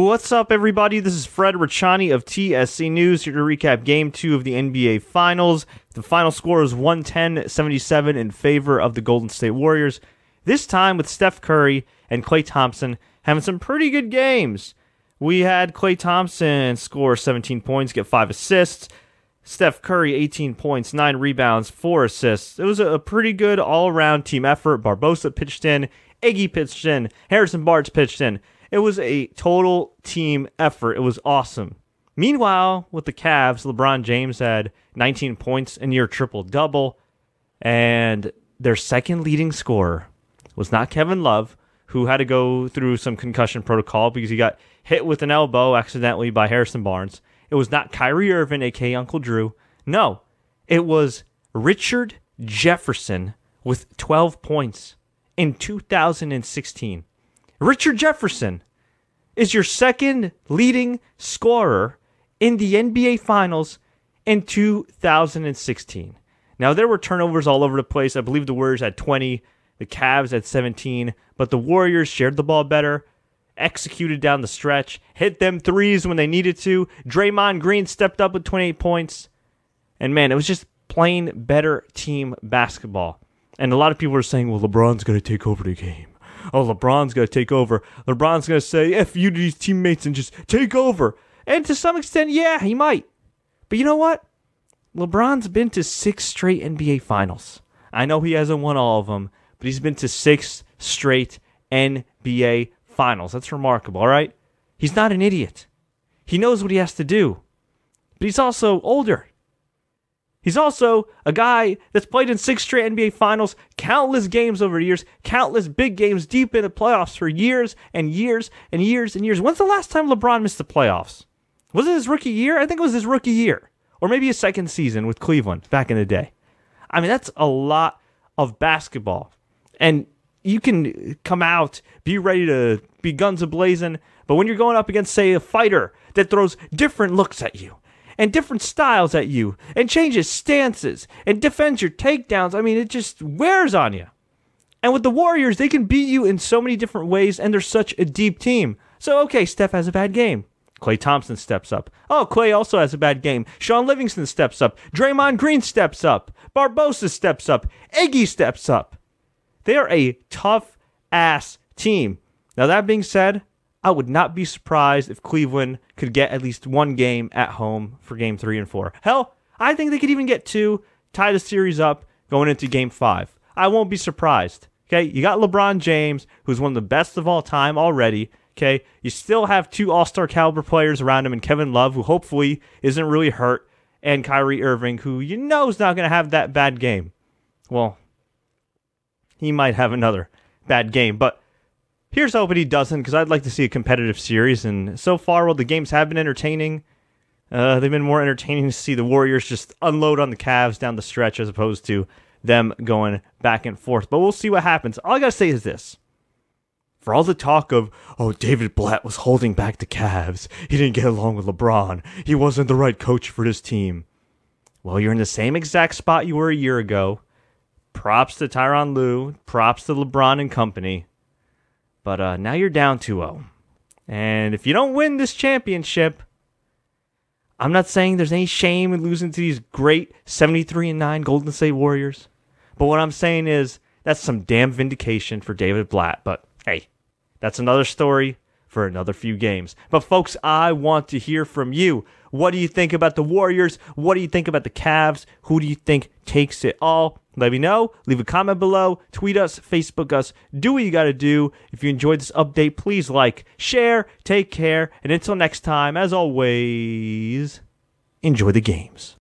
What's up, everybody? This is Fred Ricciani of TSC News here to recap Game 2 of the NBA Finals. The final score is 110 77 in favor of the Golden State Warriors. This time with Steph Curry and Klay Thompson having some pretty good games. We had Klay Thompson score 17 points, get 5 assists. Steph Curry, 18 points, 9 rebounds, 4 assists. It was a pretty good all around team effort. Barbosa pitched in, Iggy pitched in, Harrison Barnes pitched in. It was a total team effort. It was awesome. Meanwhile, with the Cavs, LeBron James had 19 points in near triple double, and their second leading scorer was not Kevin Love, who had to go through some concussion protocol because he got hit with an elbow accidentally by Harrison Barnes. It was not Kyrie Irving, aka Uncle Drew. No, it was Richard Jefferson with 12 points in 2016. Richard Jefferson is your second leading scorer in the NBA Finals in 2016. Now, there were turnovers all over the place. I believe the Warriors had 20, the Cavs had 17, but the Warriors shared the ball better, executed down the stretch, hit them threes when they needed to. Draymond Green stepped up with 28 points. And man, it was just plain better team basketball. And a lot of people are saying, well, LeBron's going to take over the game oh, LeBron's going to take over. LeBron's going to say, F you to these teammates and just take over. And to some extent, yeah, he might. But you know what? LeBron's been to six straight NBA finals. I know he hasn't won all of them, but he's been to six straight NBA finals. That's remarkable, all right? He's not an idiot. He knows what he has to do. But he's also older. He's also a guy that's played in six straight NBA finals, countless games over years, countless big games deep in the playoffs for years and years and years and years. When's the last time LeBron missed the playoffs? Was it his rookie year? I think it was his rookie year. Or maybe his second season with Cleveland back in the day. I mean, that's a lot of basketball. And you can come out, be ready to be guns a blazing, but when you're going up against, say, a fighter that throws different looks at you, and different styles at you and changes stances and defends your takedowns. I mean, it just wears on you. And with the Warriors, they can beat you in so many different ways, and they're such a deep team. So, okay, Steph has a bad game. Klay Thompson steps up. Oh, Klay also has a bad game. Shaun Livingston steps up. Draymond Green steps up. Barbosa steps up. Iggy steps up. They are a tough ass team. Now, that being said, I would not be surprised if Cleveland could get at least one game at home for game three and four. Hell, I think they could even get two, tie the series up going into game five. I won't be surprised. Okay, you got LeBron James, who's one of the best of all time already. Okay, you still have two All Star caliber players around him, and Kevin Love, who hopefully isn't really hurt, and Kyrie Irving, who you know is not going to have that bad game. Well, he might have another bad game, but Here's hoping he doesn't, because I'd like to see a competitive series. And so far, while the games have been entertaining, uh, they've been more entertaining to see the Warriors just unload on the Cavs down the stretch as opposed to them going back and forth. But we'll see what happens. All I got to say is this. For all the talk of, oh, David Blatt was holding back the Cavs, he didn't get along with LeBron, he wasn't the right coach for this team. Well, you're in the same exact spot you were a year ago. Props to Tyronn Lue, props to LeBron and company. But uh, now you're down 2 0. And if you don't win this championship, I'm not saying there's any shame in losing to these great 73 and 9 Golden State Warriors. But what I'm saying is that's some damn vindication for David Blatt. But hey, that's another story for another few games. But folks, I want to hear from you. What do you think about the Warriors? What do you think about the Cavs? Who do you think takes it all? Let me know. Leave a comment below. Tweet us, Facebook us. Do what you got to do. If you enjoyed this update, please like, share, take care. And until next time, as always, enjoy the games.